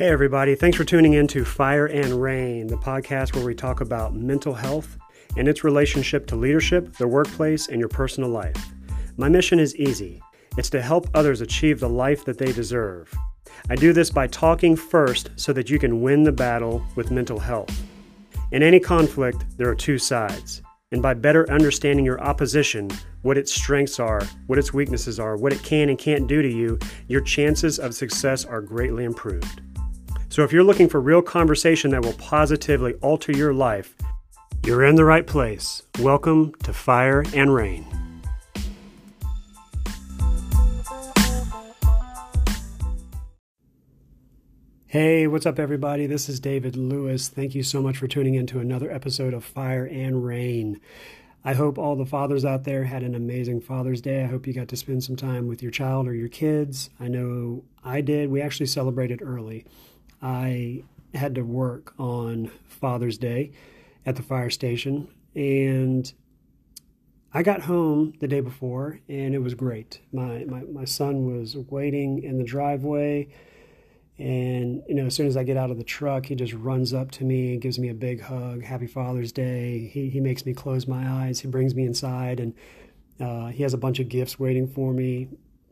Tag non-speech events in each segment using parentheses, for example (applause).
Hey, everybody. Thanks for tuning in to Fire and Rain, the podcast where we talk about mental health and its relationship to leadership, the workplace, and your personal life. My mission is easy it's to help others achieve the life that they deserve. I do this by talking first so that you can win the battle with mental health. In any conflict, there are two sides. And by better understanding your opposition, what its strengths are, what its weaknesses are, what it can and can't do to you, your chances of success are greatly improved. So if you're looking for real conversation that will positively alter your life, you're in the right place. Welcome to Fire and Rain. Hey, what's up, everybody? This is David Lewis. Thank you so much for tuning in to another episode of Fire and Rain. I hope all the fathers out there had an amazing Father's Day. I hope you got to spend some time with your child or your kids. I know I did. We actually celebrated early. I had to work on Father's Day at the fire station, and I got home the day before, and it was great. My, my, my son was waiting in the driveway and, you know, as soon as I get out of the truck, he just runs up to me and gives me a big hug. Happy Father's Day. He, he makes me close my eyes. He brings me inside and uh, he has a bunch of gifts waiting for me.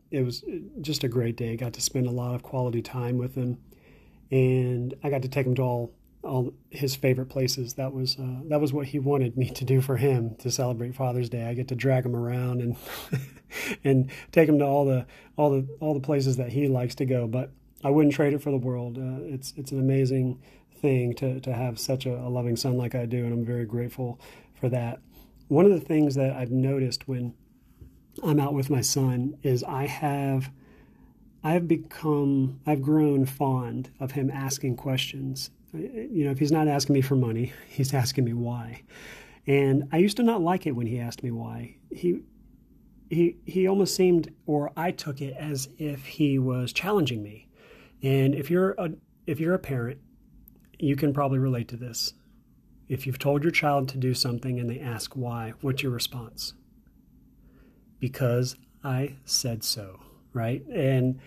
It was just a great day. Got to spend a lot of quality time with him. And I got to take him to all all his favorite places. That was uh, that was what he wanted me to do for him to celebrate Father's Day. I get to drag him around and (laughs) and take him to all the all the all the places that he likes to go. But I wouldn't trade it for the world. Uh, it's it's an amazing thing to to have such a, a, loving son like I do, and I'm very grateful for that. One of the things that I've noticed when I'm out with my son is I have I've become I've grown fond of him asking questions. You know, if he's not asking me for money, (laughs) he's asking me why. And I used to not like it when he asked me why. He he he almost seemed or I took it as if he was challenging me and if you're a if you're a parent, you can probably relate to this. If you've told your child to do something and they ask why, what's your response? Because I said so, right? And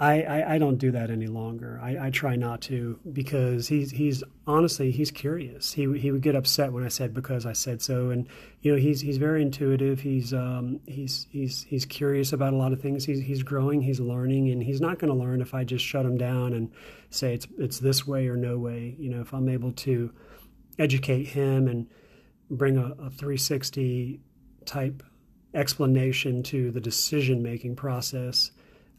I, I, I, don't do that any longer. I, I try not to because he's he's honestly he's curious. He he would get upset when I said because I said so, and you know he's he's very intuitive. He's um he's he's he's curious about a lot of things. He's he's growing. He's learning, and he's not going to learn if I just shut him down and say it's it's this way or no way. You know, if I'm able to educate him and bring a, a 360 type explanation to the decision making process,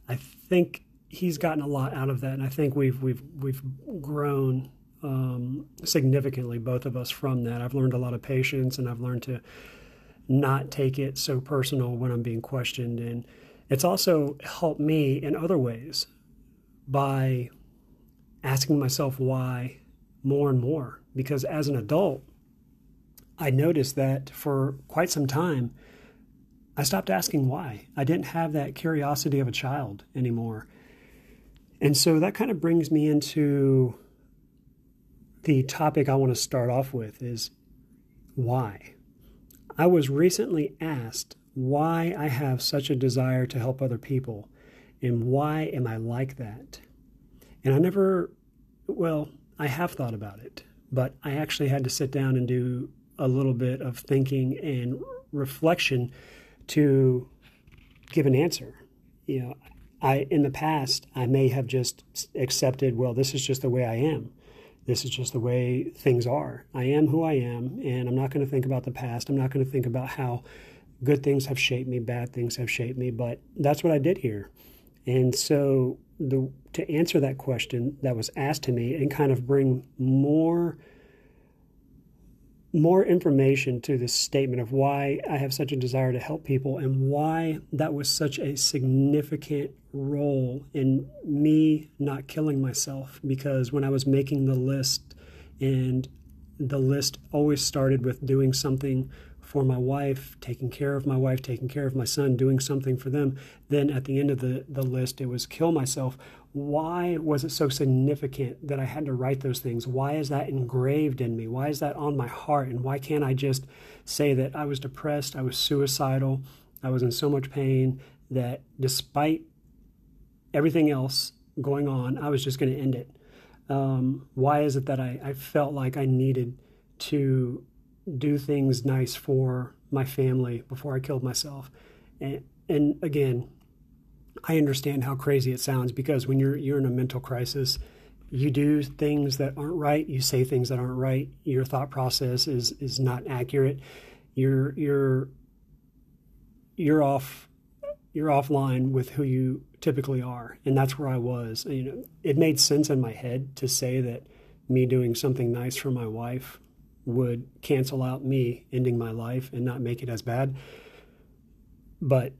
I think he's gotten a lot out of that, and I think we've we've we've grown um, significantly, both of us, from that. I've learned a lot of patience, and I've learned to not take it so personal when I'm being questioned, and it's also helped me in other ways by asking myself why more and more. Because as an adult, I noticed that for quite some time, I stopped asking why. I didn't have that curiosity of a child anymore. And so that kind of brings me into the topic I want to start off with is why. I was recently asked why I have such a desire to help other people and why am I like that? And I never, well, I have thought about it, but I actually had to sit down and do a little bit of thinking and reflection to give an answer. You know, I in the past I may have just accepted, well, this is just the way I am. This is just the way things are. I am who I am, and I'm not going to think about the past. I'm not going to think about how good things have shaped me, bad things have shaped me, but that's what I did here. And so the to answer that question that was asked to me and kind of bring more more information to this statement of why I have such a desire to help people and why that was such a significant role in me not killing myself. Because when I was making the list, and the list always started with doing something for my wife, taking care of my wife, taking care of my son, doing something for them. Then at the end of the, the list, it was kill myself. Why was it so significant that I had to write those things? Why is that engraved in me? Why is that on my heart? And why can't I just say that I was depressed, I was suicidal, I was in so much pain that despite everything else going on, I was just going to end it. Um, why is it that I, I felt like I needed to do things nice for my family before I killed myself? And, and again, I understand how crazy it sounds because when you're you're in a mental crisis, you do things that aren't right, you say things that aren't right, your thought process is is not accurate. You're you're you're off you're offline with who you typically are, and that's where I was. You know, it made sense in my head to say that me doing something nice for my wife would cancel out me ending my life and not make it as bad. But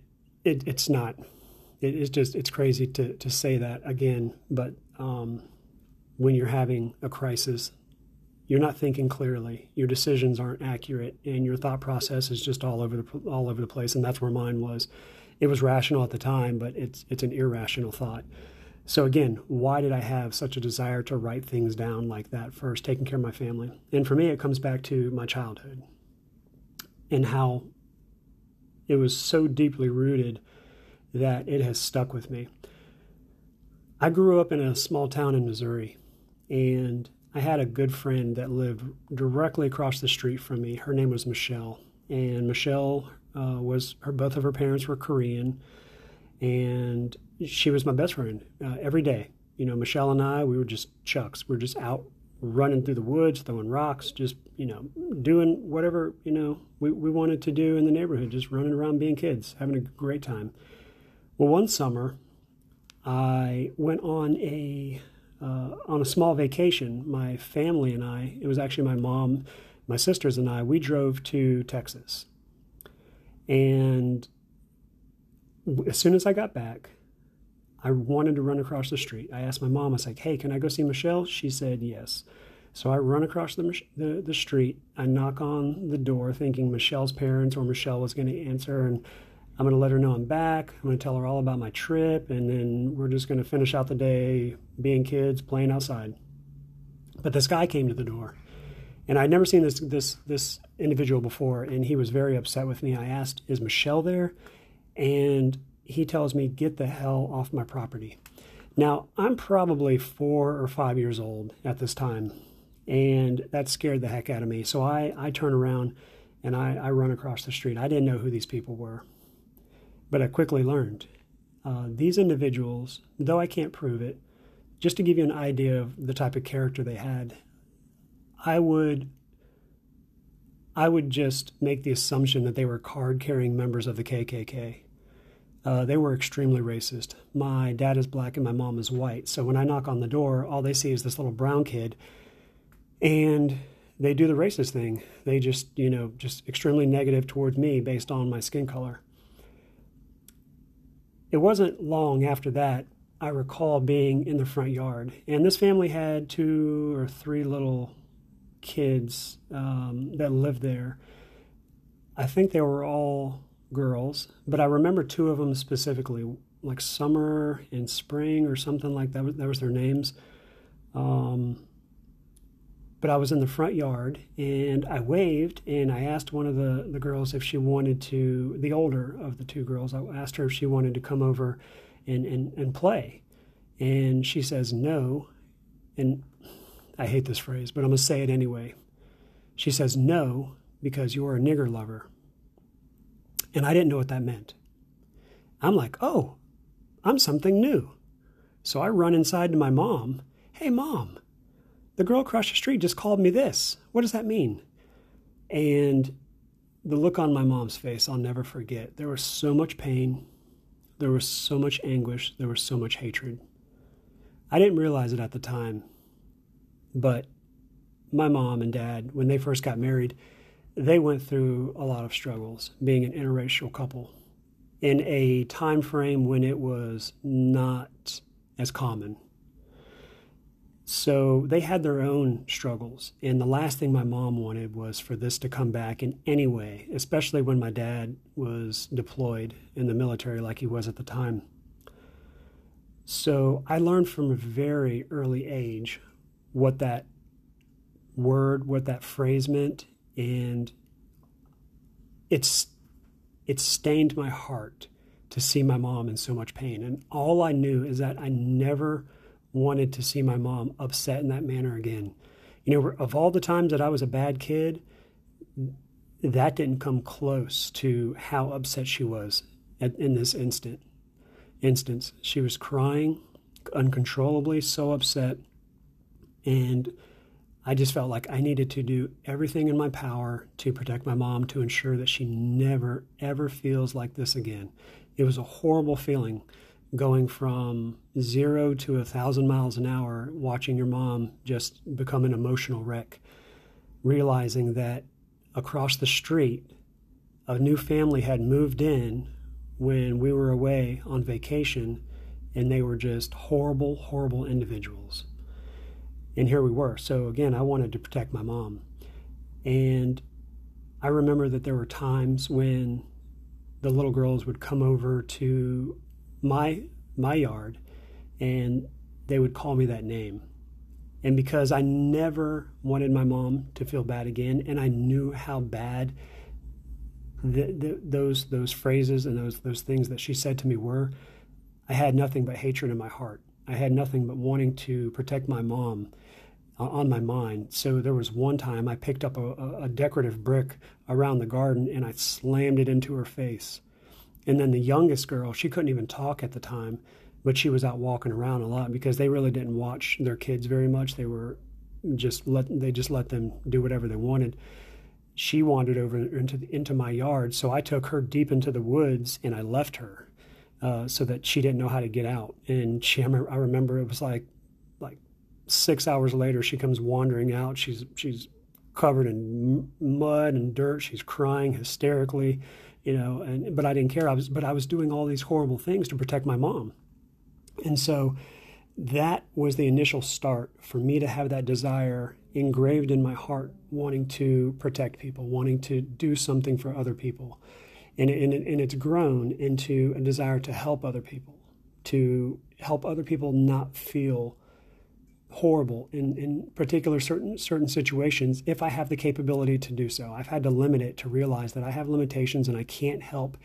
it, it's not. It is just it's crazy to to say that again. But um, when you're having a crisis, you're not thinking clearly. Your decisions aren't accurate, and your thought process is just all over the all over the place. And that's where mine was. It was rational at the time, but it's it's an irrational thought. So again, why did I have such a desire to write things down like that first, taking care of my family? And for me, it comes back to my childhood and how it was so deeply rooted that it has stuck with me. I grew up in a small town in Missouri, and I had a good friend that lived directly across the street from me. Her name was Michelle, and Michelle uh, was her. Both of her parents were Korean, and she was my best friend uh, every day. You know, Michelle and I, we were just chucks. We were just out running through the woods, throwing rocks, just you know, doing whatever you know we we wanted to do in the neighborhood, just running around, being kids, having a great time. Well, one summer, I went on a uh, on a small vacation. My family and I, it was actually my mom, my sisters and I, we drove to Texas. And as soon as I got back, I wanted to run across the street. I asked my mom, I was like, hey, can I go see Michelle? She said yes. So I run across the, the, the street. I knock on the door thinking Michelle's parents or Michelle was going to answer. And I'm going to let her know I'm back. I'm going to tell her all about my trip, and then we're just going to finish out the day being kids, playing outside. But this guy came to the door, and I'd never seen this this this individual before, and he was very upset with me. I asked, "Is Michelle there?" And he tells me, "Get the hell off my property." Now I'm probably four or five years old at this time, and that scared the heck out of me. So I I turn around and I, I run across the street. I didn't know who these people were. But I quickly learned uh, these individuals, though I can't prove it, just to give you an idea of the type of character they had, I would I would just make the assumption that they were card carrying members of the KKK. Uh, they were extremely racist. My dad is black and my mom is white. So when I knock on the door, all they see is this little brown kid. And they do the racist thing. They just, you know, just extremely negative towards me based on my skin color. It wasn't long after that I recall being in the front yard, and this family had two or three little kids um, that lived there. I think they were all girls, but I remember two of them specifically, like Summer and Spring or something like that. That was their names. Um, but I was in the front yard and I waved and I asked one of the, the girls if she wanted to, the older of the two girls, I asked her if she wanted to come over and, and, and play. And she says no. And I hate this phrase, but I'm going to say it anyway. She says no because you're a nigger lover. And I didn't know what that meant. I'm like, oh, I'm something new. So I run inside to my mom. Hey, mom, the girl across the street just called me this. What does that mean? And the look on my mom's face, I'll never forget. There was so much pain, there was so much anguish, there was so much hatred. I didn't realize it at the time, but my mom and dad, when they first got married, they went through a lot of struggles being an interracial couple in a time frame when it was not as common so they had their own struggles. And the last thing my mom wanted was for this to come back in any way, especially when my dad was deployed in the military like he was at the time. So I learned from a very early age what that word, what that phrase meant, and it's it stained my heart to see my mom in so much pain. And all I knew is that I never wanted to see my mom upset in that manner again. You know, of all the times that I was a bad kid, that didn't come close to how upset she was at, in this instant. Instance, she was crying uncontrollably, so upset, and I just felt like I needed to do everything in my power to protect my mom to ensure that she never ever feels like this again. It was a horrible feeling going from zero to a thousand miles an hour, watching your mom just become an emotional wreck, realizing that across the street, a new family had moved in when we were away on vacation, and they were just horrible, horrible individuals. And here we were. So, again, I wanted to protect my mom. And I remember that there were times when the little girls would come over to my my yard and they would call me that name and because I never wanted my mom to feel bad again, and I knew how bad the, the, those those phrases and those those things that she said to me were, I had nothing but hatred in my heart. I had nothing but wanting to protect my mom uh, on my mind. So there was one time I picked up a, a decorative brick around the garden and I slammed it into her face. And then the youngest girl, she couldn't even talk at the time but she was out walking around a lot because they really didn't watch their kids very much. They were just let they just let them do whatever they wanted. She wandered over into into my yard, so I took her deep into the woods and I left her uh, so that she didn't know how to get out. And she, I remember it was like like six hours later, she comes wandering out. She's she's covered in mud and dirt. She's crying hysterically, you know. And but I didn't care. I was but I was doing all these horrible things to protect my mom and so that was the initial start for me to have that desire engraved in my heart, wanting to protect people, wanting to do something for other people. And, and, and it's grown into a desire to help other people, to help other people not feel horrible in, in particular certain certain situations if I have the capability to do so. I've had to limit it to realize that I have limitations and I can't help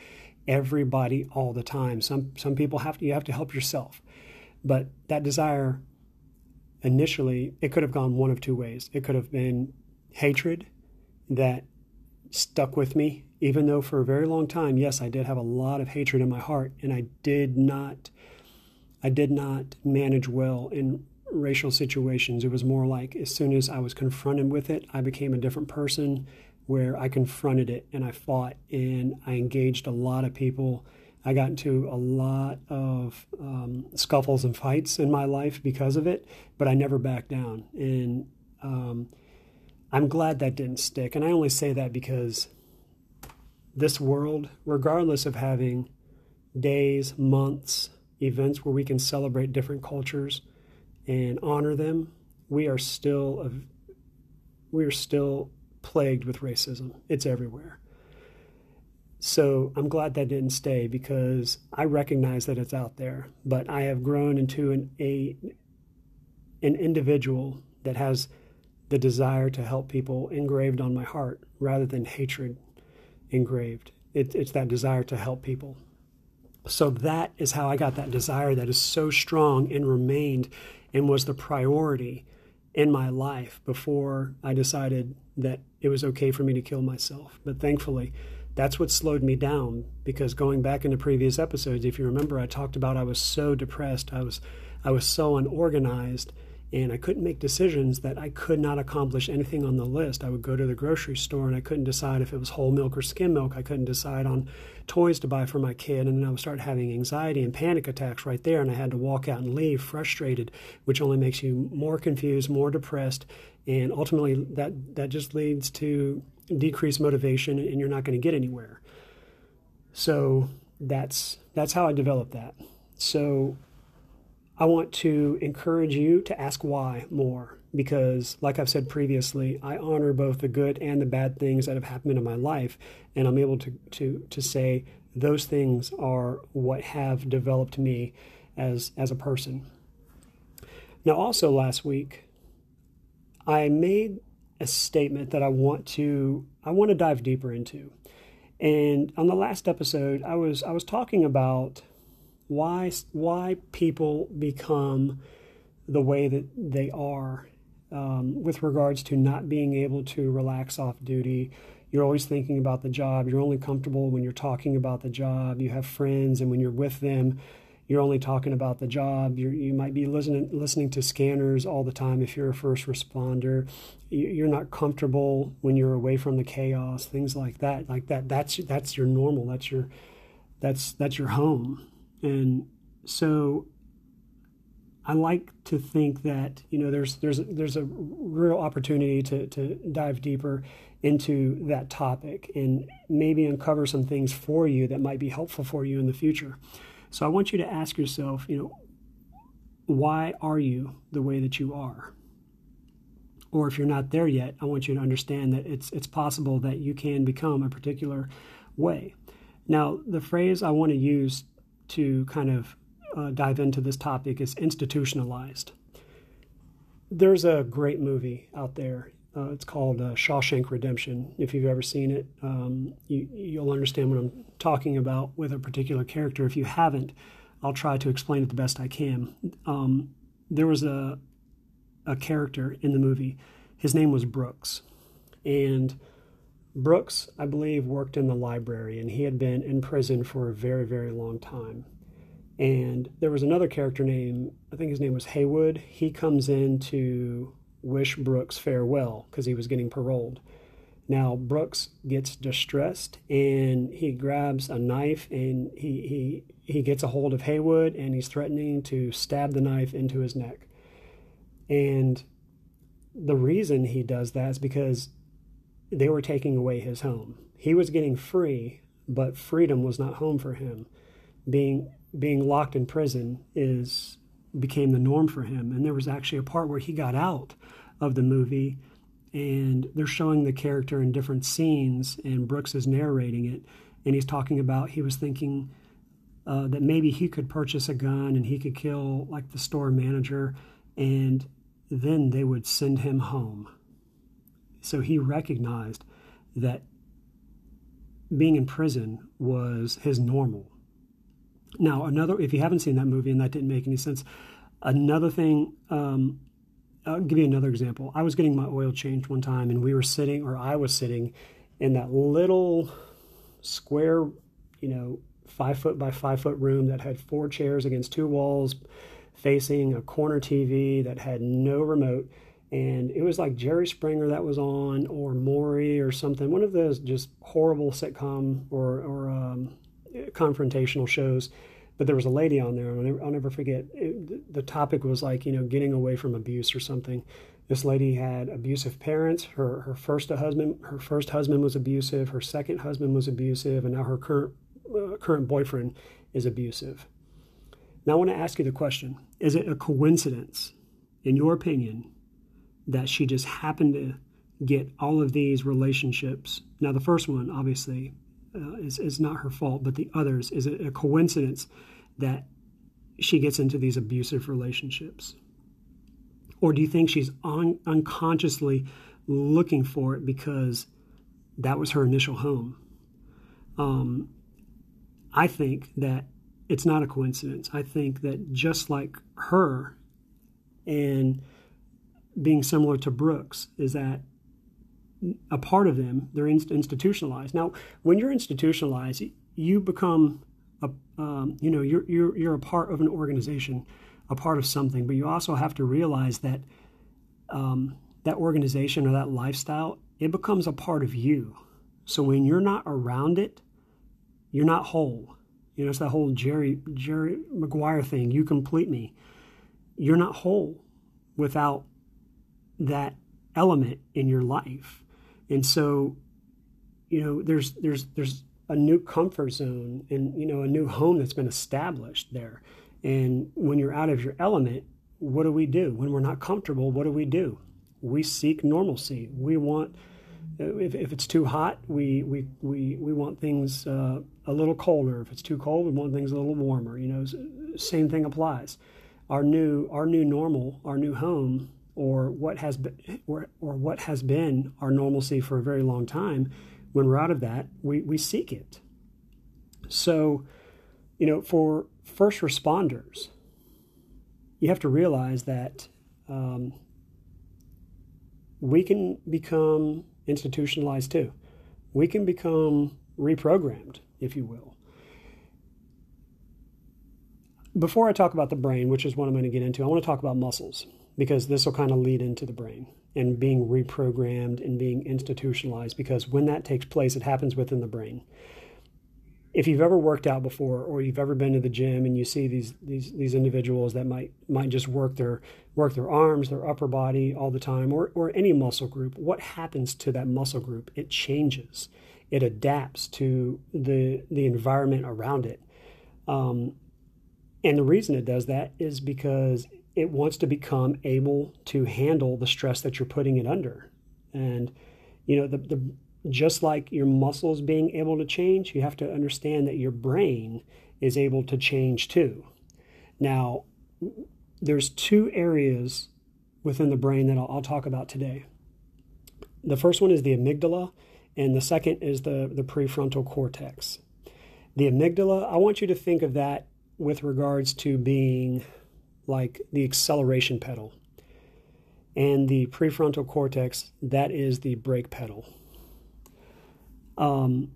everybody all the time. Some some people have to you have to help yourself. But that desire, initially, it could have gone one of two ways. It could have been hatred that stuck with me, even though for a very long time, yes, I did have a lot of hatred in my heart, and I did not, I did not manage well in racial situations. It was more like as soon as I was confronted with it, I became a different person where I confronted it and I fought and I engaged a lot of people I got into a lot of um, scuffles and fights in my life because of it, but I never backed down. And um, I'm glad that didn't stick. And I only say that because this world, regardless of having days, months, events where we can celebrate different cultures and honor them, we are still we are still plagued with racism. It's everywhere. So I'm glad that didn't stay because I recognize that it's out there. But I have grown into an a an individual that has the desire to help people engraved on my heart rather than hatred engraved. It, it's that desire to help people. So that is how I got that desire that is so strong and remained and was the priority in my life before I decided that it was okay for me to kill myself. But thankfully, that's what slowed me down because going back into previous episodes if you remember i talked about i was so depressed i was i was so unorganized and i couldn't make decisions that i could not accomplish anything on the list i would go to the grocery store and i couldn't decide if it was whole milk or skim milk i couldn't decide on toys to buy for my kid and then i would start having anxiety and panic attacks right there and i had to walk out and leave frustrated which only makes you more confused more depressed and ultimately that that just leads to decreased motivation and you're not going to get anywhere. So that's that's how I developed that. So I want to encourage you to ask why more because like I've said previously, I honor both the good and the bad things that have happened in my life and I'm able to to to say those things are what have developed me as as a person. Now also last week I made a statement that I want to I want to dive deeper into. And on the last episode, I was I was talking about why why people become the way that they are um, with regards to not being able to relax off duty. You're always thinking about the job. You're only comfortable when you're talking about the job. You have friends, and when you're with them, you're only talking about the job. You're, you might be listening listening to scanners all the time if you're a first responder. You're not comfortable when you're away from the chaos, things like that. Like that. That's that's your normal. That's your that's that's your home. And so I like to think that you know there's there's there's a real opportunity to to dive deeper into that topic and maybe uncover some things for you that might be helpful for you in the future. So I want you to ask yourself, you know, why are you the way that you are? Or if you're not there yet, I want you to understand that it's it's possible that you can become a particular way. Now, the phrase I want to use to kind of uh, dive into this topic is institutionalized. There's a great movie out there. Uh, it's called uh, Shawshank Redemption. If you've ever seen it, um, you, you'll understand what I'm talking about with a particular character. If you haven't, I'll try to explain it the best I can. Um, there was a a character in the movie. His name was Brooks, and Brooks, I believe, worked in the library, and he had been in prison for a very, very long time. And there was another character named, I think his name was Haywood. He comes in to wish Brooks farewell because he was getting paroled. Now Brooks gets distressed and he grabs a knife and he, he, he gets a hold of Haywood and he's threatening to stab the knife into his neck. And the reason he does that is because they were taking away his home. He was getting free, but freedom was not home for him. Being being locked in prison is became the norm for him. And there was actually a part where he got out of the movie and they're showing the character in different scenes and Brooks is narrating it and he's talking about he was thinking uh, that maybe he could purchase a gun and he could kill like the store manager and then they would send him home. So he recognized that being in prison was his normal now, another, if you haven't seen that movie and that didn't make any sense, another thing, um, I'll give you another example. I was getting my oil changed one time, and we were sitting, or I was sitting, in that little square, you know, five foot by five foot room that had four chairs against two walls, facing a corner TV that had no remote. And it was like Jerry Springer that was on, or Maury, or something. One of those just horrible sitcom or or um, confrontational shows. But there was a lady on there, and I'll never, forget. It, the topic was like, you know, getting away from abuse or something. This lady had abusive parents. Her her first husband her first husband was abusive. Her second husband was abusive, and now her current uh, current boyfriend is abusive. Now I want to ask you the question: Is it a coincidence, in your opinion, that she just happened to get all of these relationships? Now the first one, obviously, uh, is, is not her fault, but the others, is it a coincidence that she gets into these abusive relationships? Or do you think she's un- unconsciously looking for it because that was her initial home? Um, I think that it's not a coincidence. I think that just like her and being similar to Brooks, is that a part of them, they're institutionalized. Now, when you're institutionalized, you become a, um, you know, you're, you're, you're a part of an organization, a part of something, but you also have to realize that um, that organization or that lifestyle, it becomes a part of you. So when you're not around it, you're not whole. You know, it's that whole Jerry Jerry Maguire thing. You complete me. You're not whole without that element in your life. And so, you know, there's there's there's a new comfort zone and you know a new home that's been established there. And when you're out of your element, what do we do? When we're not comfortable, what do we do? We seek normalcy. We want if, if it's too hot, we we we, we want things uh, a little colder. If it's too cold, we want things a little warmer. You know, same thing applies. Our new our new normal, our new home or what has been or, or what has been our normalcy for a very long time when we're out of that, we, we seek it. So, you know, for first responders, you have to realize that um, we can become institutionalized too. We can become reprogrammed, if you will. Before I talk about the brain, which is what I'm going to get into, I want to talk about muscles because this will kind of lead into the brain and being reprogrammed and being institutionalized because when that takes place, it happens within the brain if you've ever worked out before or you've ever been to the gym and you see these these these individuals that might might just work their work their arms, their upper body all the time or or any muscle group, what happens to that muscle group? It changes. It adapts to the the environment around it. Um, and the reason it does that is because it wants to become able to handle the stress that you're putting it under. And you know the the just like your muscles being able to change, you have to understand that your brain is able to change too. Now, there's two areas within the brain that I'll, I'll, talk about today. The first one is the amygdala, and the second is the, the prefrontal cortex. The amygdala, I want you to think of that with regards to being like the acceleration pedal. And the prefrontal cortex, that is the brake pedal. Um,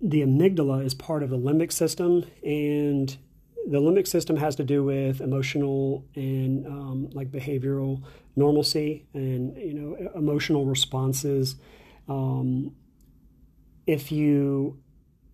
the amygdala is part of the limbic system, and the limbic system has to do with emotional and um, like behavioral normalcy and you know emotional responses. Um, if you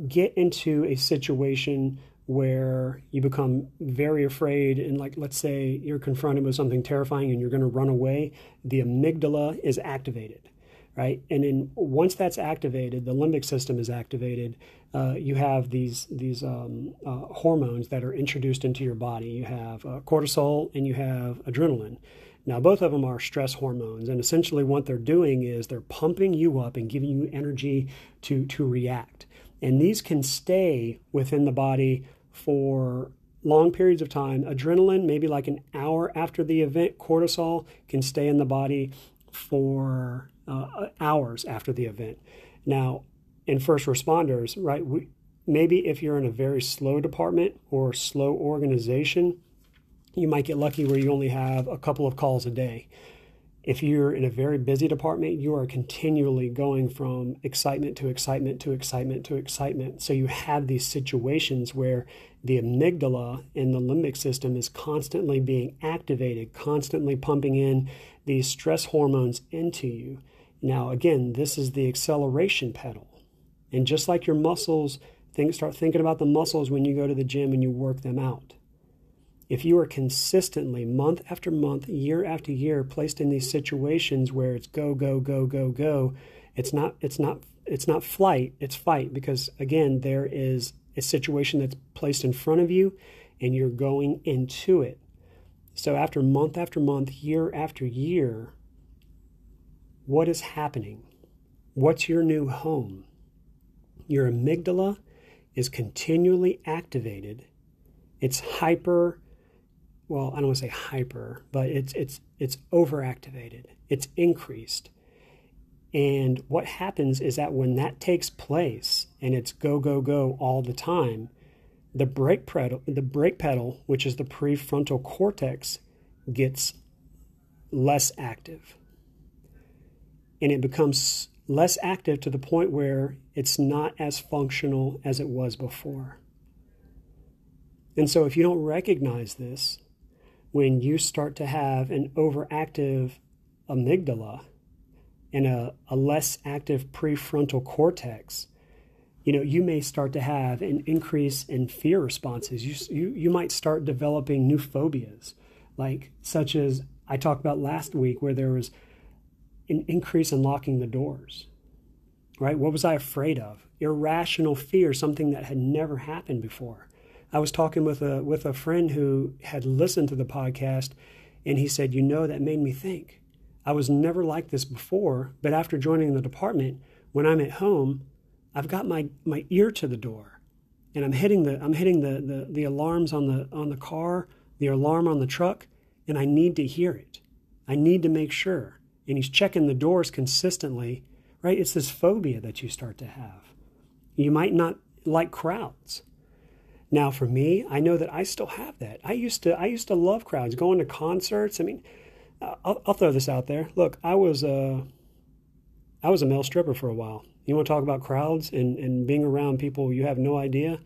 get into a situation where you become very afraid and like let's say you're confronted with something terrifying and you're going to run away the amygdala is activated right? And then once that's activated, the limbic system is activated. Uh, you have these these um, uh, hormones that are introduced into your body. You have uh, cortisol and you have adrenaline. Now, both of them are stress hormones, and essentially what they're doing is they're pumping you up and giving you energy to to react. And these can stay within the body for long periods of time. Adrenaline, maybe like an hour after the event. Cortisol can stay in the body for uh, hours after the event. Now, in first responders, right, we, maybe if you're in a very slow department or slow organization, you might get lucky where you only have a couple of calls a day. If you're in a very busy department, you are continually going from excitement to excitement to excitement to excitement. So you have these situations where the amygdala in the limbic system is constantly being activated, constantly pumping in these stress hormones into you. Now, again, this is the acceleration pedal. And just like your muscles, think, start thinking about the muscles when you go to the gym and you work them out. If you are consistently, month after month, year after year, placed in these situations where it's go, go, go, go, go, it's not, it's not, it's not flight, it's fight. Because again, there is a situation that's placed in front of you and you're going into it. So after month after month, year after year, what is happening? What's your new home? Your amygdala is continually activated. It's hyper, well, I don't want to say hyper, but it's it's it's overactivated. It's increased. And what happens is that when that takes place and it's go go go all the time, the brake pedal, the brake pedal, which is the prefrontal cortex, gets less active and it becomes less active to the point where it's not as functional as it was before. And so, if you don't recognize this, when you start to have an overactive amygdala and a, a less active prefrontal cortex, you know, you may start to have an increase in fear responses. You, you, you might start developing new phobias, like such as I talked about last week, where there was an increase in locking the doors. Right? What was I afraid of? Irrational fear, something that had never happened before. I was talking with a with a friend who had listened to the podcast and he said, "You know that made me think. I was never like this before, but after joining the department, when I'm at home, I've got my my ear to the door and I'm hitting the I'm hitting the the, the alarms on the on the car, the alarm on the truck, and I need to hear it. I need to make sure and he's checking the doors consistently right? It's this phobia that you start to have. You might not like crowds. Now, for me, I know that I still have that. I used to, I used to love crowds, going to concerts. I mean, uh, I'll, I'll throw this out there. Look, I was a, I was a male stripper for a while. You want to talk about crowds and, and being around people you have no idea,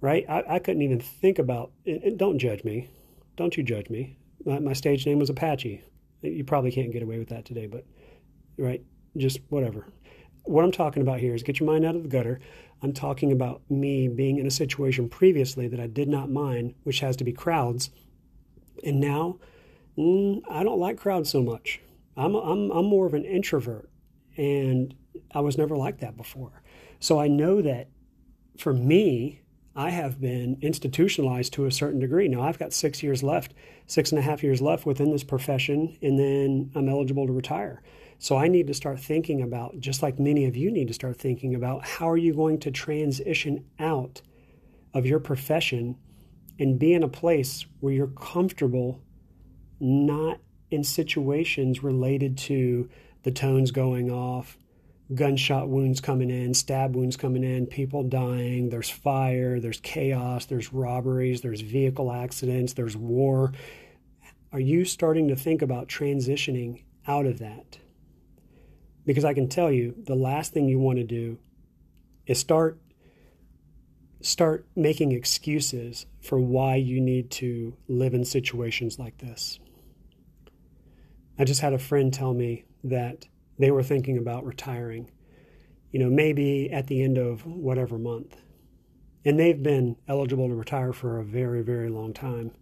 right? I, I couldn't even think about. And don't judge me, don't you judge me. My, my stage name was Apache. You probably can't get away with that today, but right, just whatever. What I'm talking about here is get your mind out of the gutter. I'm talking about me being in a situation previously that I did not mind, which has to be crowds. And now, mm, I don't like crowds so much. I'm, I'm, I'm more of an introvert, and I was never like that before. So I know that for me, I have been institutionalized to a certain degree. Now I've got six years left, six and a half years left within this profession, and then I'm eligible to retire. So I need to start thinking about, just like many of you need to start thinking about, how are you going to transition out of your profession and be in a place where you're comfortable, not in situations related to the tones going off, gunshot wounds coming in, stab wounds coming in, people dying, there's fire, there's chaos, there's robberies, there's vehicle accidents, there's war. Are you starting to think about transitioning out of that? Because I can tell you, the last thing you want to do is start start making excuses for why you need to live in situations like this. I just had a friend tell me that they were thinking about retiring, you know, maybe at the end of whatever month. And they've been eligible to retire for a very, very long time.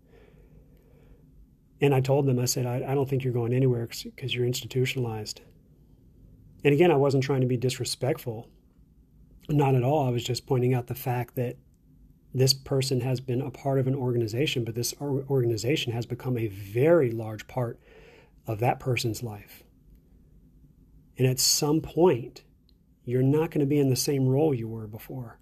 And I told them, I said, I, I don't think you're going anywhere because you're institutionalized. And again, I wasn't trying to be disrespectful. Not at all. I was just pointing out the fact that this person has been a part of an organization, but this organization has become a very large part of that person's life. And at some point, you're not going to be in the same role you were before.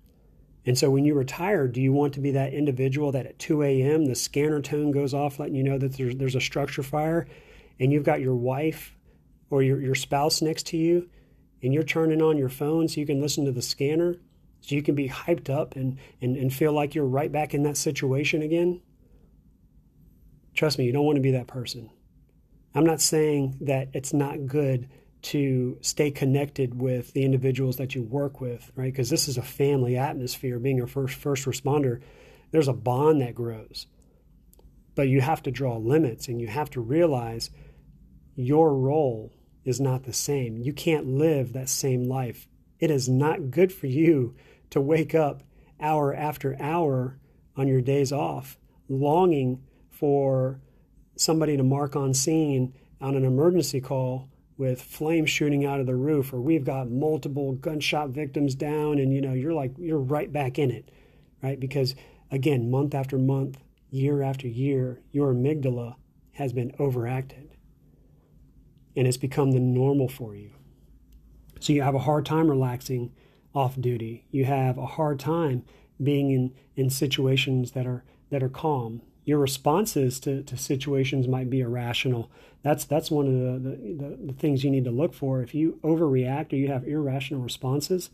And so when you retire, do you want to be that individual that at 2 a.m. the scanner tone goes off, letting you know that there's, there's a structure fire, and you've got your wife or your, your spouse next to you, and you're turning on your phone so you can listen to the scanner, so you can be hyped up and, and, and feel like you're right back in that situation again? Trust me, you don't want to be that person. I'm not saying that it's not good to stay connected with the individuals that you work with, right? Because this is a family atmosphere. Being a first first responder, there's a bond that grows, but you have to draw limits, and you have to realize your role is not the same. You can't live that same life. It is not good for you to wake up hour after hour on your days off, longing for somebody to mark on scene on an emergency call with flames shooting out of the roof or we've got multiple gunshot victims down and you know you're like you're right back in it right because again month after month year after year your amygdala has been overacted and it's become the normal for you so you have a hard time relaxing off duty you have a hard time being in in situations that are that are calm your responses to, to situations might be irrational. That's that's one of the, the, the, things you need to look for. If you overreact or you have irrational responses,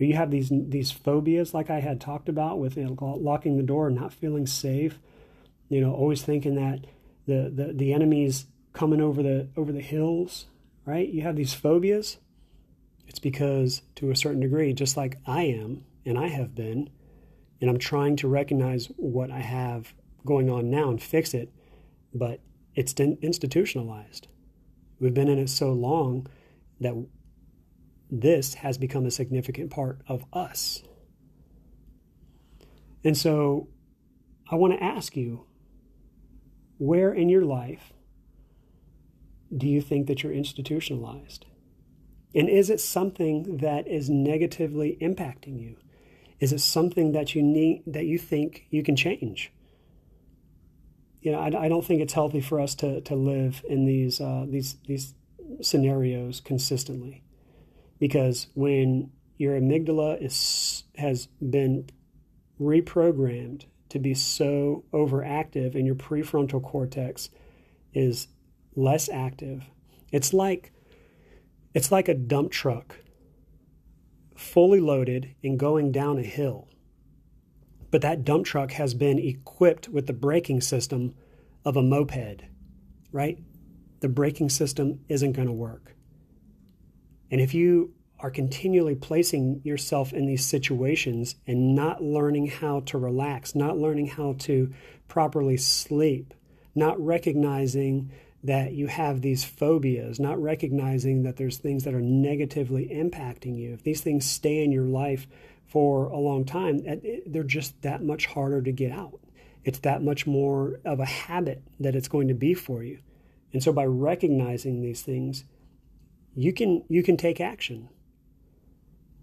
or you have these these phobias like I had talked about with locking the door and not feeling safe, you know, always thinking that the, the, the enemy's coming over the over the hills, right? You have these phobias. It's because to a certain degree, just like I am and I have been, and I'm trying to recognize what I have going on now and fix it, but it's institutionalized. We've been in it so long that this has become a significant part of us. And so I want to ask you where in your life do you think that you're institutionalized? And is it something that is negatively impacting you? Is it something that you need that you think you can change? you know, I, I, don't think it's healthy for us to to live in these uh, these these scenarios consistently, because when your amygdala is has been reprogrammed to be so overactive and your prefrontal cortex is less active, it's like it's like a dump truck fully loaded and going down a hill. But that dump truck has been equipped with the braking system of a moped, right? The braking system isn't going to work. And if you are continually placing yourself in these situations and not learning how to relax, not learning how to properly sleep, not recognizing that you have these phobias, not recognizing that there's things that are negatively impacting you. If these things stay in your life for a long time, they're just that much harder to get out. It's that much more of a habit that it's going to be for you. And so by recognizing these things, you can you can take action.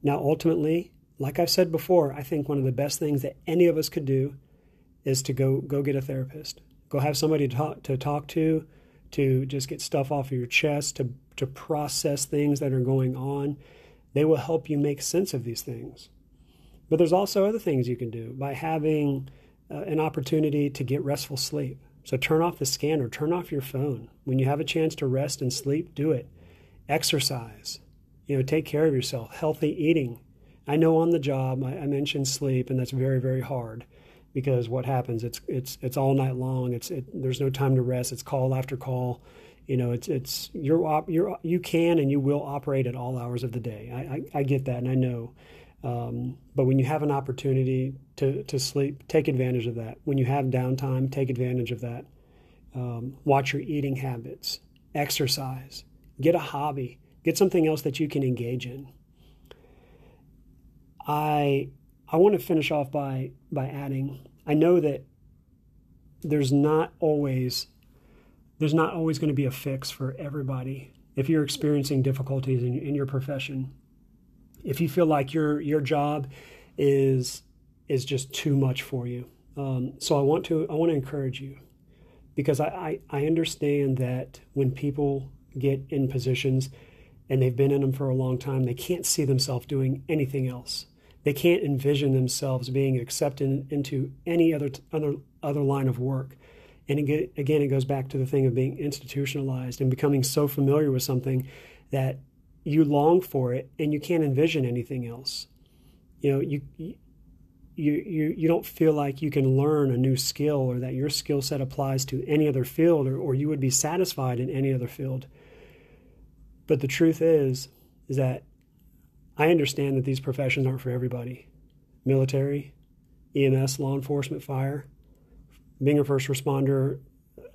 Now ultimately, like I've said before, I think one of the best things that any of us could do is to go go get a therapist. Go have somebody to talk to talk to, to just get stuff off of your chest, to to process things that are going on. They will help you make sense of these things. But there's also other things you can do by having uh, an opportunity to get restful sleep. So turn off the scanner, turn off your phone. When you have a chance to rest and sleep, do it. Exercise. You know, take care of yourself. Healthy eating. I know on the job I, I mentioned sleep, and that's very, very hard because what happens? It's it's it's all night long. It's it, there's no time to rest. It's call after call. You know, it's it's you're op, you're you can and you will operate at all hours of the day. I I, I get that, and I know. Um, but when you have an opportunity to, to sleep, take advantage of that. When you have downtime, take advantage of that. Um, watch your eating habits, exercise, get a hobby, get something else that you can engage in. I I want to finish off by by adding. I know that there's not always there's not always going to be a fix for everybody if you're experiencing difficulties in, in your profession if you feel like your your job is is just too much for you. Um, so I want to I want to encourage you because I, I, I understand that when people get in positions and they've been in them for a long time, they can't see themselves doing anything else. They can't envision themselves being accepted into any other other other line of work. And again, it goes back to the thing of being institutionalized and becoming so familiar with something that you long for it and you can't envision anything else. You know, you you you you don't feel like you can learn a new skill or that your skill set applies to any other field or, or you would be satisfied in any other field. But the truth is is that I understand that these professions aren't for everybody. Military, EMS, law enforcement, fire, being a first responder,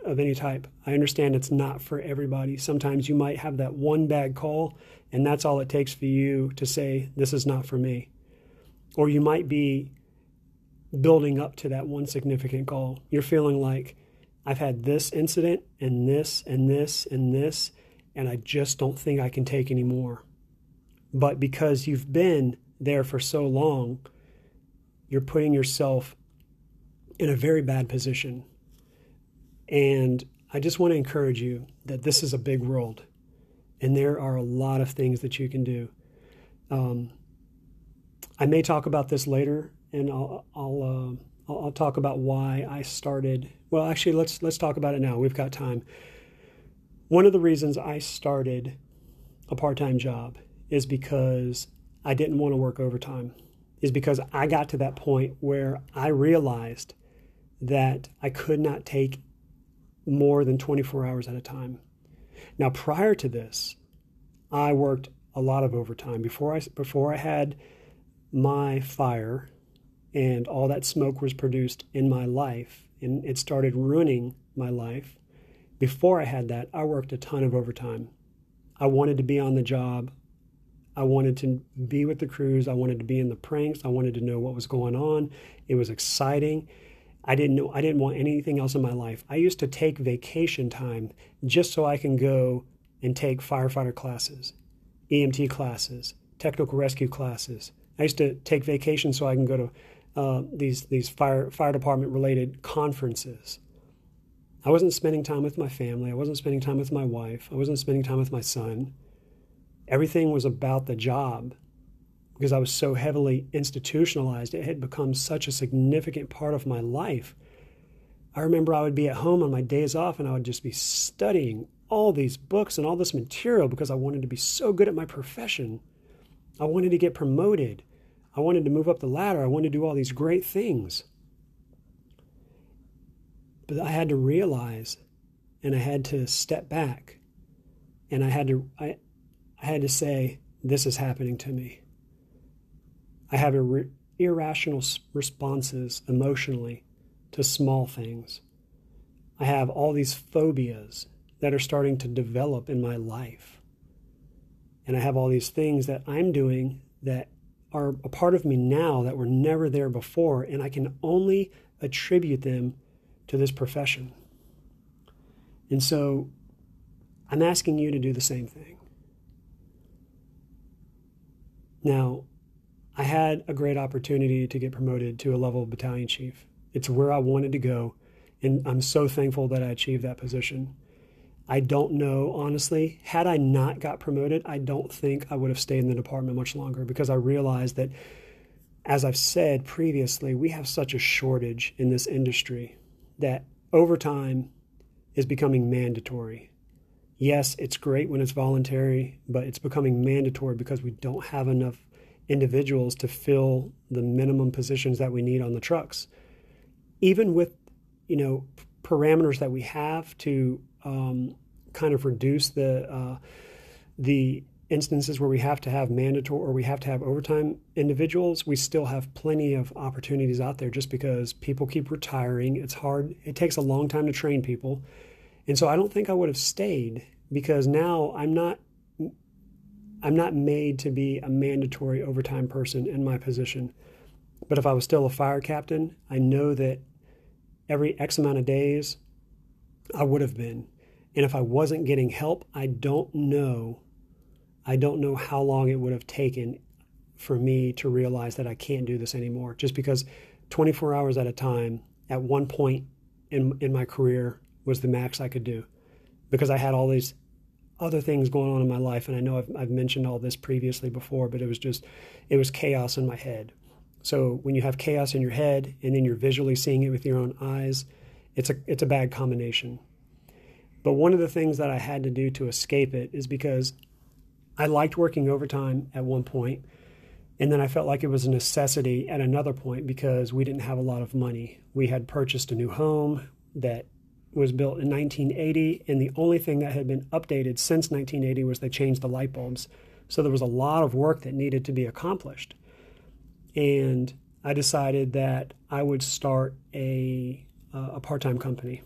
of any type. I understand it's not for everybody. Sometimes you might have that one bad call, and that's all it takes for you to say, This is not for me. Or you might be building up to that one significant call. You're feeling like, I've had this incident, and this, and this, and this, and I just don't think I can take any more. But because you've been there for so long, you're putting yourself in a very bad position and I just want to encourage you that this is a big world, and there are a lot of things that you can do. Um, I may talk about this later, and I'll I'll, uh, I'll, talk about why I started. Well, actually, let's let's talk about it now. We've got time. One of the reasons I started a part-time job is because I didn't want to work overtime. Is because I got to that point where I realized that I could not take more than 24 hours at a time. Now, prior to this, I worked a lot of overtime. Before I, before I had my fire and all that smoke was produced in my life and it started ruining my life, before I had that, I worked a ton of overtime. I wanted to be on the job. I wanted to be with the crews. I wanted to be in the pranks. I wanted to know what was going on. It was exciting. I didn't know I didn't want anything else in my life. I used to take vacation time just so I can go and take firefighter classes, EMT classes, technical rescue classes. I used to take vacation so I can go to uh, these these fire fire department related conferences. I wasn't spending time with my family. I wasn't spending time with my wife. I wasn't spending time with my son. Everything was about the job because I was so heavily institutionalized. It had become such a significant part of my life. I remember I would be at home on my days off and I would just be studying all these books and all this material because I wanted to be so good at my profession. I wanted to get promoted. I wanted to move up the ladder. I wanted to do all these great things. But I had to realize and I had to step back and I had to I, I had to say this is happening to me. I have ir- irrational responses emotionally to small things. I have all these phobias that are starting to develop in my life. And I have all these things that I'm doing that are a part of me now that were never there before, and I can only attribute them to this profession. And so I'm asking you to do the same thing. Now, I had a great opportunity to get promoted to a level of battalion chief. It's where I wanted to go, and I'm so thankful that I achieved that position. I don't know, honestly. Had I not got promoted, I don't think I would have stayed in the department much longer because I realized that, as I've said previously, we have such a shortage in this industry that overtime is becoming mandatory. Yes, it's great when it's voluntary, but it's becoming mandatory because we don't have enough individuals to fill the minimum positions that we need on the trucks. Even with, you know, parameters that we have to um, kind of reduce the uh, the instances where we have to have mandatory or we have to have overtime individuals, we still have plenty of opportunities out there just because people keep retiring. It's hard. It takes a long time to train people. And so I don't think I would have stayed because now I'm not I'm not made to be a mandatory overtime person in my position. But if I was still a fire captain, I know that every X amount of days I would have been. And if I wasn't getting help, I don't know. I don't know how long it would have taken for me to realize that I can't do this anymore. Just because 24 hours at a time at one point in in my career was the max I could do. Because I had all these other things going on in my life and I know I've, I've mentioned all this previously before, but it was just it was chaos in my head. So when you have chaos in your head and then you're visually seeing it with your own eyes, it's a it's a bad combination. But one of the things that I had to do to escape it is because I liked working overtime at one point, and then I felt like it was a necessity at another point because we didn't have a lot of money. We had purchased a new home that was built in 1980, and the only thing that had been updated since 1980 was they changed the light bulbs. So there was a lot of work that needed to be accomplished. And I decided that I would start a, uh, a part time company.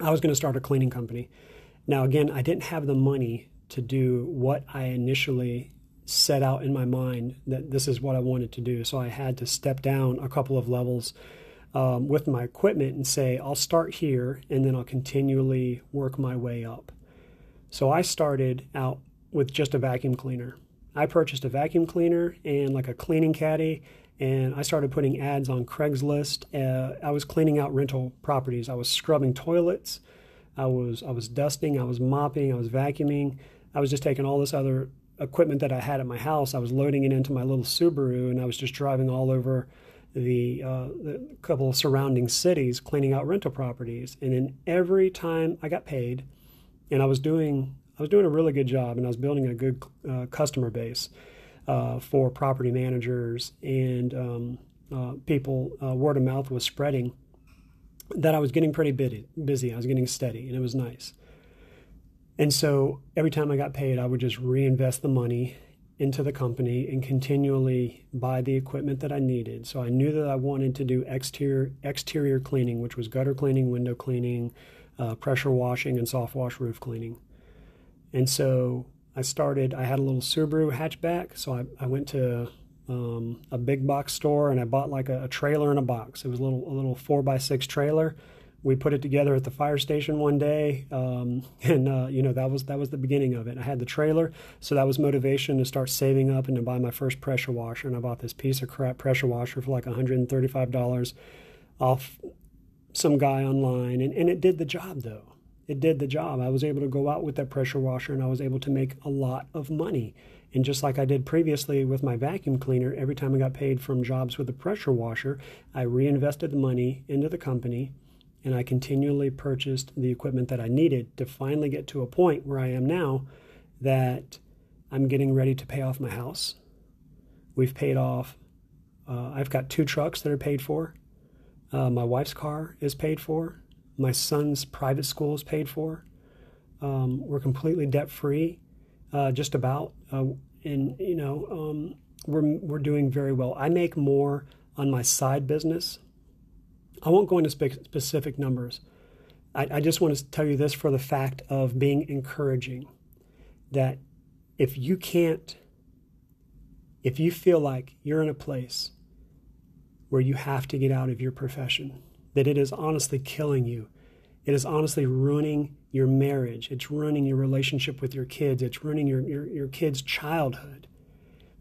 I was going to start a cleaning company. Now, again, I didn't have the money to do what I initially set out in my mind that this is what I wanted to do. So I had to step down a couple of levels um, with my equipment and say, I'll start here and then I'll continually work my way up. So I started out with just a vacuum cleaner. I purchased a vacuum cleaner and like a cleaning caddy and I started putting ads on Craigslist. Uh, I was cleaning out rental properties. I was scrubbing toilets. I was I was dusting. I was mopping. I was vacuuming. I was just taking all this other equipment that I had at my house. I was loading it into my little Subaru, and I was just driving all over the, uh, the couple of surrounding cities, cleaning out rental properties. And then every time I got paid, and I was doing I was doing a really good job, and I was building a good uh, customer base uh, for property managers and um, uh, people. Uh, word of mouth was spreading that I was getting pretty busy. I was getting steady, and it was nice. And so every time I got paid, I would just reinvest the money into the company and continually buy the equipment that I needed. So I knew that I wanted to do exterior exterior cleaning, which was gutter cleaning, window cleaning, uh, pressure washing, and soft wash roof cleaning. And so I started, I had a little Subaru hatchback. So I, I went to um, a big box store and I bought like a, a, trailer in a box. It was a little, a little four by six trailer. We put it together at the fire station one day, um, (laughs) and uh, you know that was that was the beginning of it. I had the trailer, so that was motivation to start saving up and to buy my first pressure washer. And I bought this piece of crap pressure washer for like $135 off some guy online, and, and it did the job though it did the job. I was able to go out with that pressure washer and I was able to make a lot of money. And just like I did previously with my vacuum cleaner, every time I got paid from jobs with a pressure washer, I reinvested the money into the company and I continually purchased the equipment that I needed to finally get to a point where I am now that I'm getting ready to pay off my house. We've paid off, uh, I've got two trucks that are paid for. Uh, my wife's car is paid for. My son's private school is paid for. Um, we're completely debt free, uh, just about. Uh, and, you know, um, we're, we're doing very well. I make more on my side business. I won't go into spe- specific numbers. I, I just want to tell you this for the fact of being encouraging that if you can't, if you feel like you're in a place where you have to get out of your profession, that it is honestly killing you, it is honestly ruining your marriage, it's ruining your relationship with your kids, it's ruining your, your, your kids' childhood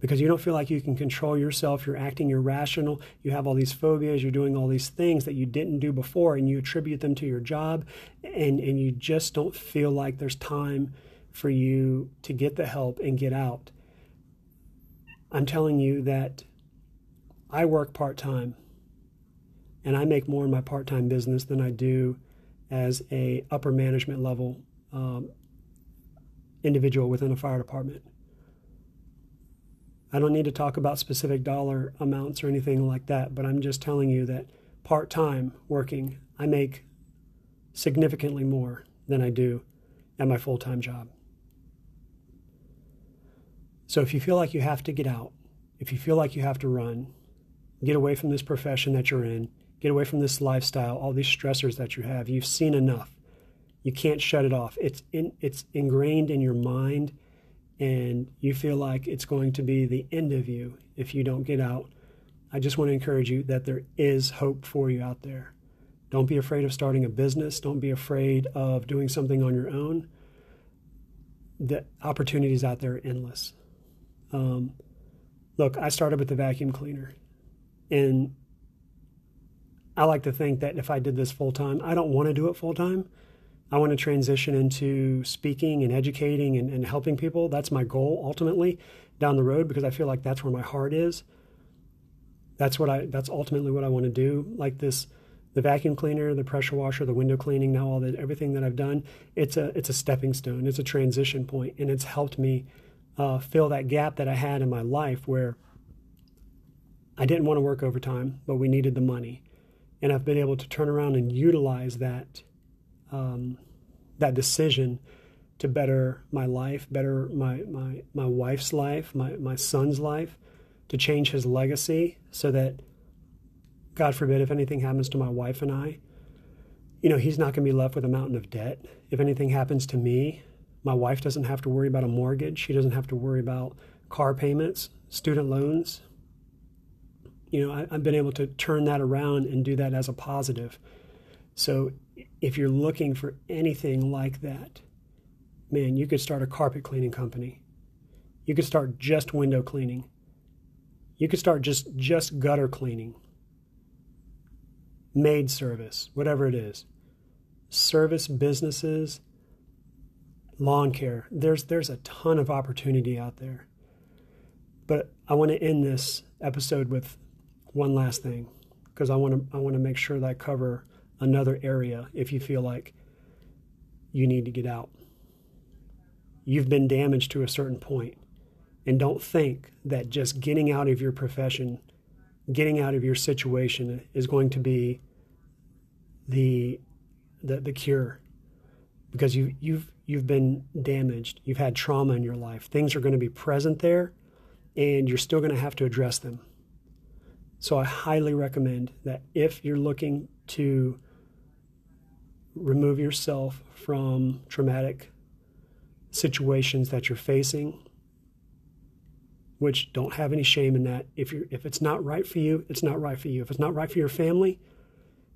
because you don't feel like you can control yourself. You're acting irrational. You have all these phobias. You're doing all these things that you didn't do before, and you attribute them to your job, and, and you just don't feel like there's time for you to get the help and get out. I'm telling you that I work part time, and I make more in my part time business than I do as a upper management level um, individual within a fire department. I don't need to talk about specific dollar amounts or anything like that, but I'm just telling you that part time working, I make significantly more than I do at my full time job. So if you feel like you have to get out, if you feel like you have to run, get away from this profession that you're in, get away from this lifestyle, all these stressors that you have, you've seen enough. You can't shut it off. It's in, it's ingrained in your mind and you feel like it's going to be the end of you if you don't get out, I just want to encourage you that there is hope for you out there. Don't be afraid of starting a business. Don't be afraid of doing something on your own. The opportunities out there are endless. Um, look, I started with the vacuum cleaner, and I like to think that if I did this full time, I don't want to do it full time. I want to transition into speaking and educating and, and helping people. That's my goal ultimately down the road because I feel like that's where my heart is. That's what I that's ultimately what I want to do. Like this the vacuum cleaner, the pressure washer, the window cleaning, now all the everything that I've done, it's a it's a stepping stone. It's a transition point and it's helped me uh, fill that gap that I had in my life where I didn't want to work overtime, but we needed the money. And I've been able to turn around and utilize that um, that decision to better my life, better my, my, my wife's life, my, my son's life, to change his legacy so that, God forbid, if anything happens to my wife and I, you know, he's not going to be left with a mountain of debt. If anything happens to me, my wife doesn't have to worry about a mortgage. She doesn't have to worry about car payments, student loans. You know, I, have been able to turn that around and do that as a positive. So if you're looking for anything like that, man, you could start a carpet cleaning company. You could start just window cleaning. You could start just just gutter cleaning. Maid service, whatever it is. Service businesses, lawn care. There's there's a ton of opportunity out there. But I want to end this episode with one last thing because I want to I want to make sure that I cover another area if you feel like you need to get out. You've been damaged to a certain point. And don't think that just getting out of your profession, getting out of your situation is going to be the the, the cure. Because you you've you've been damaged. You've had trauma in your life. Things are going to be present there and you're still going to have to address them. So I highly recommend that if you're looking to remove yourself from traumatic situations that you're facing which don't have any shame in that. If you if it's not right for you it's not right for you. If it's not right for your family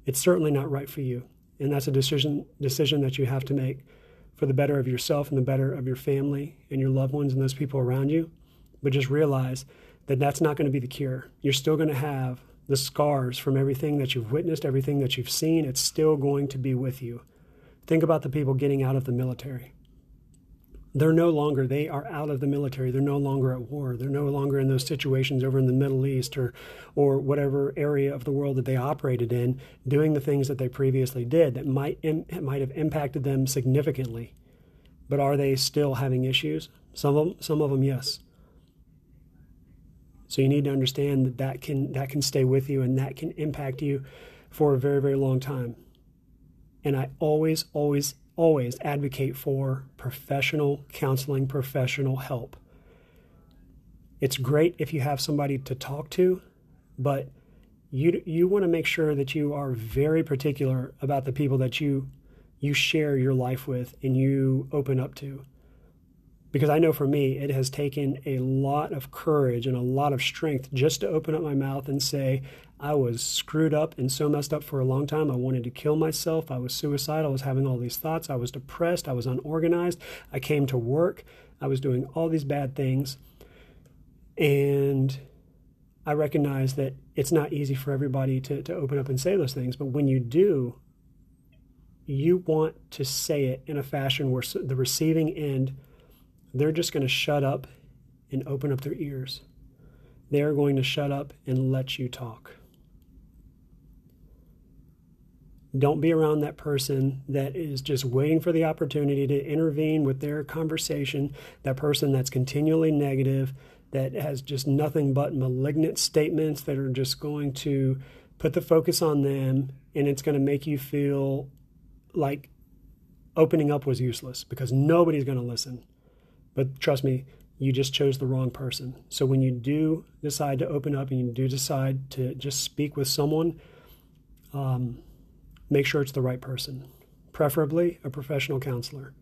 it's certainly not right for you. And that's a decision decision that you have to make for the better of yourself and the better of your family and your loved ones and those people around you. But just realize that that's not going to be the cure. You're still going to have the scars from everything that you've witnessed, everything that you've seen, it's still going to be with you. Think about the people getting out of the military. They're no longer, they are out of the military. They're no longer at war. They're no longer in those situations over in the Middle East or, or whatever area of the world that they operated in, doing the things that they previously did that might, might have impacted them significantly. But are they still having issues? Some of them, some of them, yes. So you need to understand that that can that can stay with you and that can impact you for a very very long time. And I always always always advocate for professional counseling, professional help. It's great if you have somebody to talk to, but you you want to make sure that you are very particular about the people that you you share your life with and you open up to. Because I know for me, it has taken a lot of courage and a lot of strength just to open up my mouth and say, I was screwed up and so messed up for a long time. I wanted to kill myself. I was suicidal. I was having all these thoughts. I was depressed. I was unorganized. I came to work. I was doing all these bad things. And I recognize that it's not easy for everybody to, to open up and say those things. But when you do, you want to say it in a fashion where the receiving end, they're just going to shut up and open up their ears. They're going to shut up and let you talk. Don't be around that person that is just waiting for the opportunity to intervene with their conversation, that person that's continually negative, that has just nothing but malignant statements that are just going to put the focus on them and it's going to make you feel like opening up was useless because nobody's going to listen. But trust me, you just chose the wrong person. So when you do decide to open up and you do decide to just speak with someone, um, make sure it's the right person, preferably a professional counselor,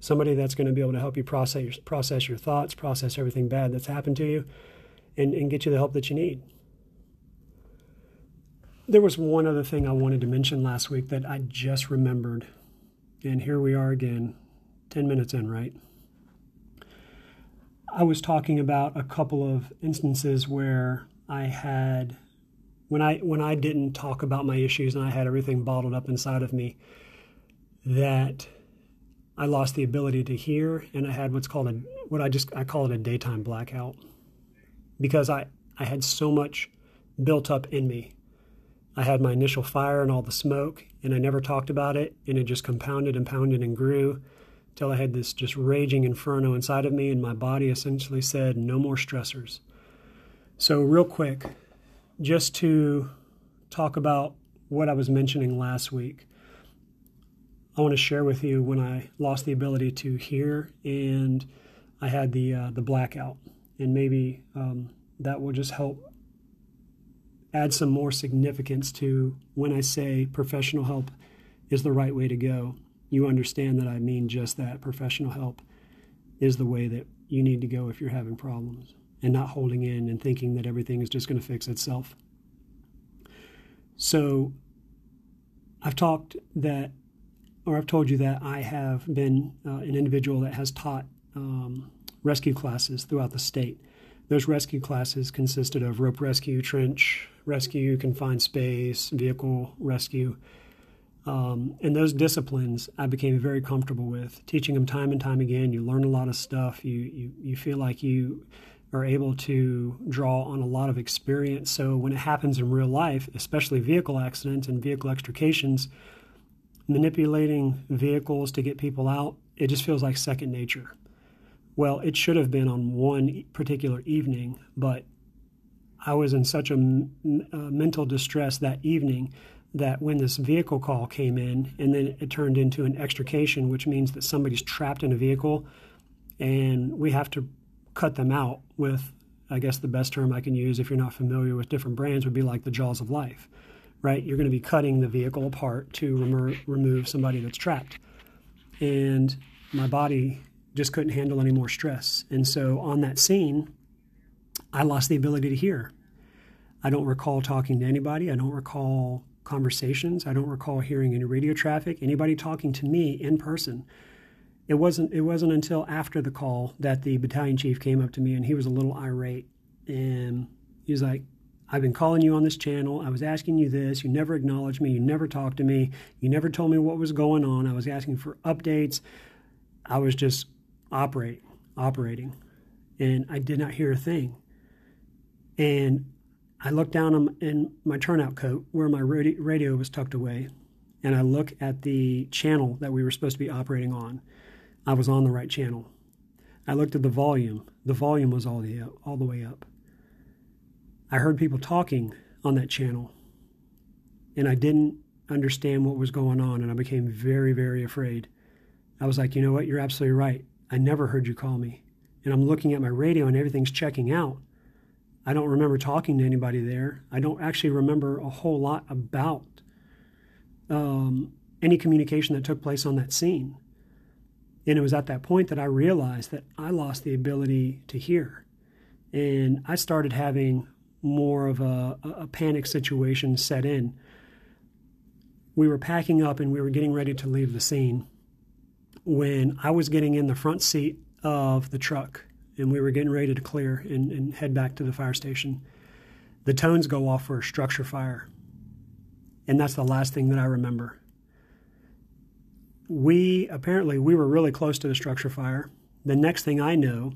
somebody that's going to be able to help you process process your thoughts, process everything bad that's happened to you, and, and get you the help that you need. There was one other thing I wanted to mention last week that I just remembered, and here we are again, 10 minutes in, right? I was talking about a couple of instances where I had when I when I didn't talk about my issues and I had everything bottled up inside of me, that I lost the ability to hear and I had what's called a what I just I call it a daytime blackout because I I had so much built up in me. I had my initial fire and all the smoke and I never talked about it and it just compounded and pounded and grew till I had this just raging inferno inside of me and my body essentially said no more stressors. So real quick, just to talk about what I was mentioning last week. I want to share with you when I lost the ability to hear and I had the uh, the blackout, and maybe um, that will just help add some more significance to when I say professional help is the right way to go. You understand that I mean just that. Professional help is the way that you need to go if you're having problems and not holding in and thinking that everything is just going to fix itself. So I've talked that, or I've told you that I have been uh, an individual that has taught um, rescue classes throughout the state. Those rescue classes consisted of rope rescue, trench rescue, confined space, vehicle rescue. Um, and those disciplines I became very comfortable with, teaching them time and time again. You learn a lot of stuff. You, you, you feel like you are able to draw on a lot of experience. So when it happens in real life, especially vehicle accidents and vehicle extrications, manipulating vehicles to get people out, it just feels like second nature. Well, it should have been on one particular evening, but I was in such a, a mental distress that evening that when this vehicle call came in and then it turned into an extrication, which means that somebody's trapped in a vehicle and we have to cut them out with, I guess the best term I can use if you're not familiar with different brands would be like the jaws of life, right? You're going to be cutting the vehicle apart to remo- remove somebody that's trapped. And my body just couldn't handle any more stress. And so on that scene, I lost the ability to hear. I don't recall talking to anybody. I don't recall conversations. I don't recall hearing any radio traffic, anybody talking to me in person it wasn't it wasn't until after the call that the battalion chief came up to me and he was a little irate and he was like I've been calling you on this channel. I was asking you this. You never acknowledged me. You never talked to me. You never told me what was going on. I was asking for updates. I was just operating, operating. And I did not hear a thing. And I looked down in my turnout coat where my radio was tucked away. And I look at the channel that we were supposed to be operating on. I was on the right channel. I looked at the volume. The volume was all the all the way up. I heard people talking on that channel, and I didn't understand what was going on, and I became very, very afraid. I was like, you know what? You're absolutely right. I never heard you call me. And I'm looking at my radio, and everything's checking out. I don't remember talking to anybody there. I don't actually remember a whole lot about um, any communication that took place on that scene. And it was at that point that I realized that I lost the ability to hear. And I started having more of a, a panic situation set in. We were packing up and we were getting ready to leave the scene when I was getting in the front seat of the truck and we were getting ready to clear and, and head back to the fire station. The tones go off for a structure fire. And that's the last thing that I remember. We apparently we were really close to the structure fire. The next thing I know,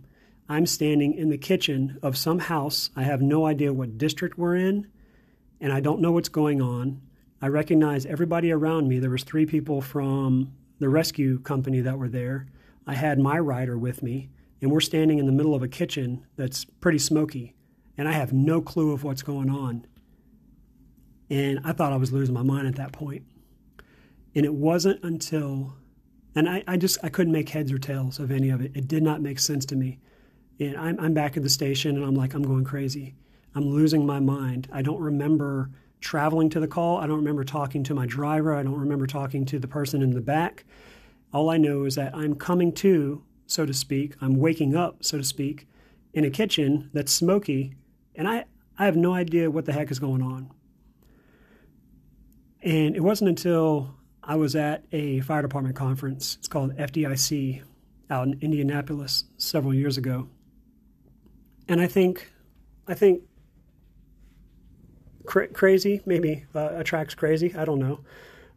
I'm standing in the kitchen of some house. I have no idea what district we're in, and I don't know what's going on. I recognize everybody around me. There was three people from the rescue company that were there. I had my rider with me, and we're standing in the middle of a kitchen that's pretty smoky, and I have no clue of what's going on. And I thought I was losing my mind at that point. And it wasn't until, and I, I just I couldn't make heads or tails of any of it. It did not make sense to me. And I'm, I'm back at the station and I'm like, I'm going crazy. I'm losing my mind. I don't remember traveling to the call. I don't remember talking to my driver. I don't remember talking to the person in the back. All I know is that I'm coming to, so to speak, I'm waking up, so to speak, in a kitchen that's smoky, and I, I have no idea what the heck is going on. And it wasn't until I was at a fire department conference, it's called FDIC, out in Indianapolis several years ago and I think, I think cra- crazy maybe uh, attracts crazy. I don't know.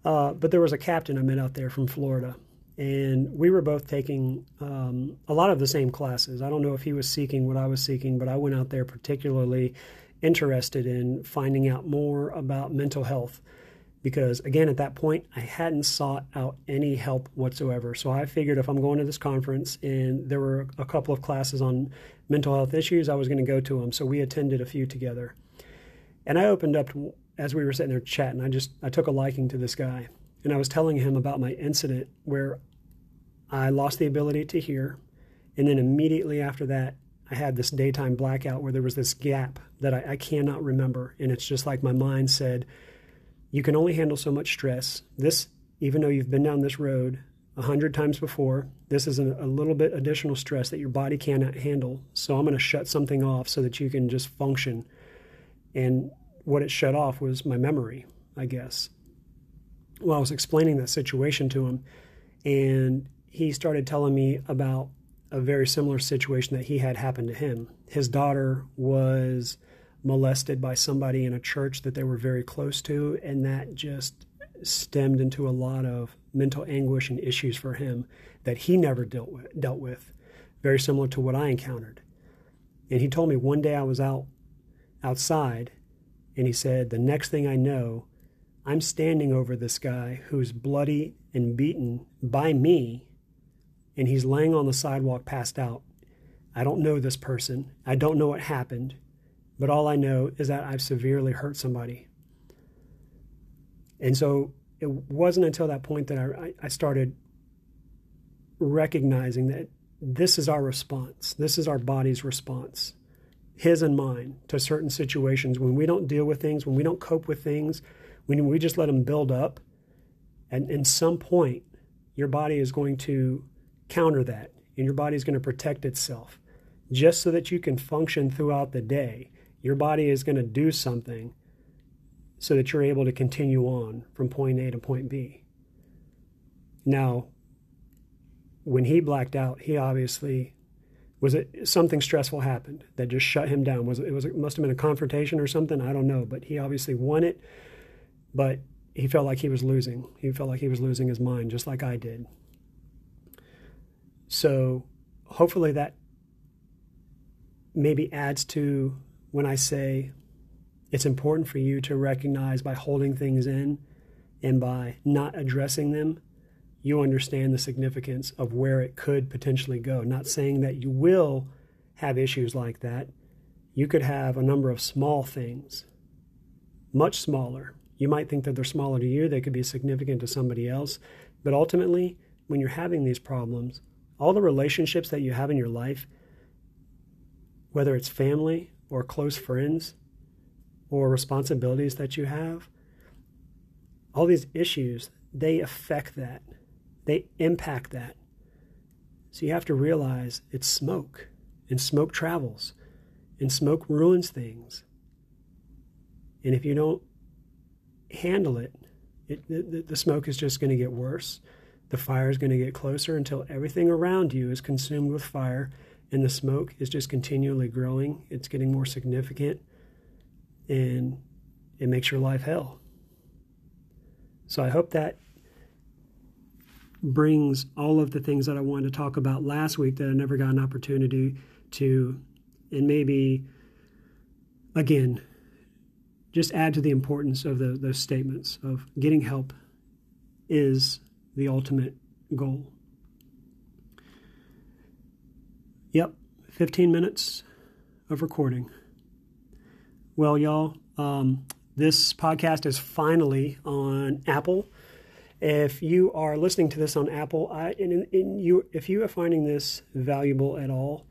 Uh, but there was a captain I met out there from Florida, and we were both taking um, a lot of the same classes. I don't know if he was seeking what I was seeking, but I went out there particularly interested in finding out more about mental health because again at that point i hadn't sought out any help whatsoever. So i figured if i'm going to this conference and there were a couple of classes on mental health issues i was going to go to them so we attended a few together. And i opened up as we were sitting there chatting i just i took a liking to this guy. And i was telling him about my incident where i lost the ability to hear and then immediately after that i had this daytime blackout where there was this gap that i, I cannot remember and it's just like my mind said you can only handle so much stress. This, even though you've been down this road a hundred times before, this is a, a little bit additional stress that your body cannot handle. So I'm going to shut something off so that you can just function. And what it shut off was my memory, I guess. Well, I was explaining that situation to him, and he started telling me about a very similar situation that he had happened to him. His daughter was molested by somebody in a church that they were very close to, and that just stemmed into a lot of mental anguish and issues for him that he never dealt with, dealt with, very similar to what I encountered. And he told me one day I was out outside, and he said, The next thing I know, I'm standing over this guy who's bloody and beaten by me, and he's laying on the sidewalk passed out. I don't know this person. I don't know what happened. But all I know is that I've severely hurt somebody. And so it wasn't until that point that I, I started recognizing that this is our response. This is our body's response, his and mine, to certain situations. When we don't deal with things, when we don't cope with things, when we just let them build up, and in some point, your body is going to counter that, and your body is going to protect itself just so that you can function throughout the day your body is going to do something so that you're able to continue on from point A to point B. Now, when he blacked out, he obviously was it something stressful happened that just shut him down. Was it was it must have been a confrontation or something? I don't know, but he obviously won it, but he felt like he was losing. He felt like he was losing his mind just like I did. So, hopefully that maybe adds to when I say it's important for you to recognize by holding things in and by not addressing them you understand the significance of where it could potentially go. Not saying that you will have issues like that. You could have a number of small things, much smaller. You might think that they're smaller to you, they could be significant to somebody else. But ultimately, when you're having these problems, all the relationships that you have in your life, whether it's family or close friends or responsibilities that you have, all these issues, they affect that. They impact that. So you have to realize it's smoke, and smoke travels, and smoke ruins things. And if you don't handle it, it the, the smoke is just going to get worse. The fire is going to get closer until everything around you is consumed with fire, and the smoke is just continually growing. It's getting more significant, and it makes your life hell. So I hope that brings all of the things that I wanted to talk about last week that I never got an opportunity to, and maybe again, just add to the importance of the, those statements of getting help is the ultimate goal. Yep, 15 minutes of recording. Well, y'all, um, this podcast is finally on Apple. If you are listening to this on Apple, I, and, and you, if you are finding this valuable at all,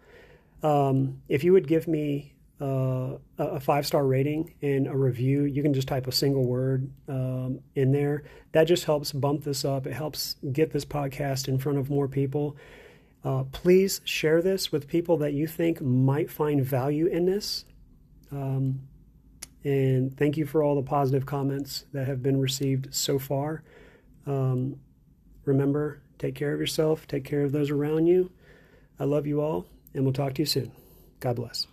um, if you would give me uh, a five star rating and a review, you can just type a single word um, in there. That just helps bump this up. It helps get this podcast in front of more people. Uh, please share this with people that you think might find value in this. Um, and thank you for all the positive comments that have been received so far. Um, remember, take care of yourself, take care of those around you. I love you all, and we'll talk to you soon. God bless.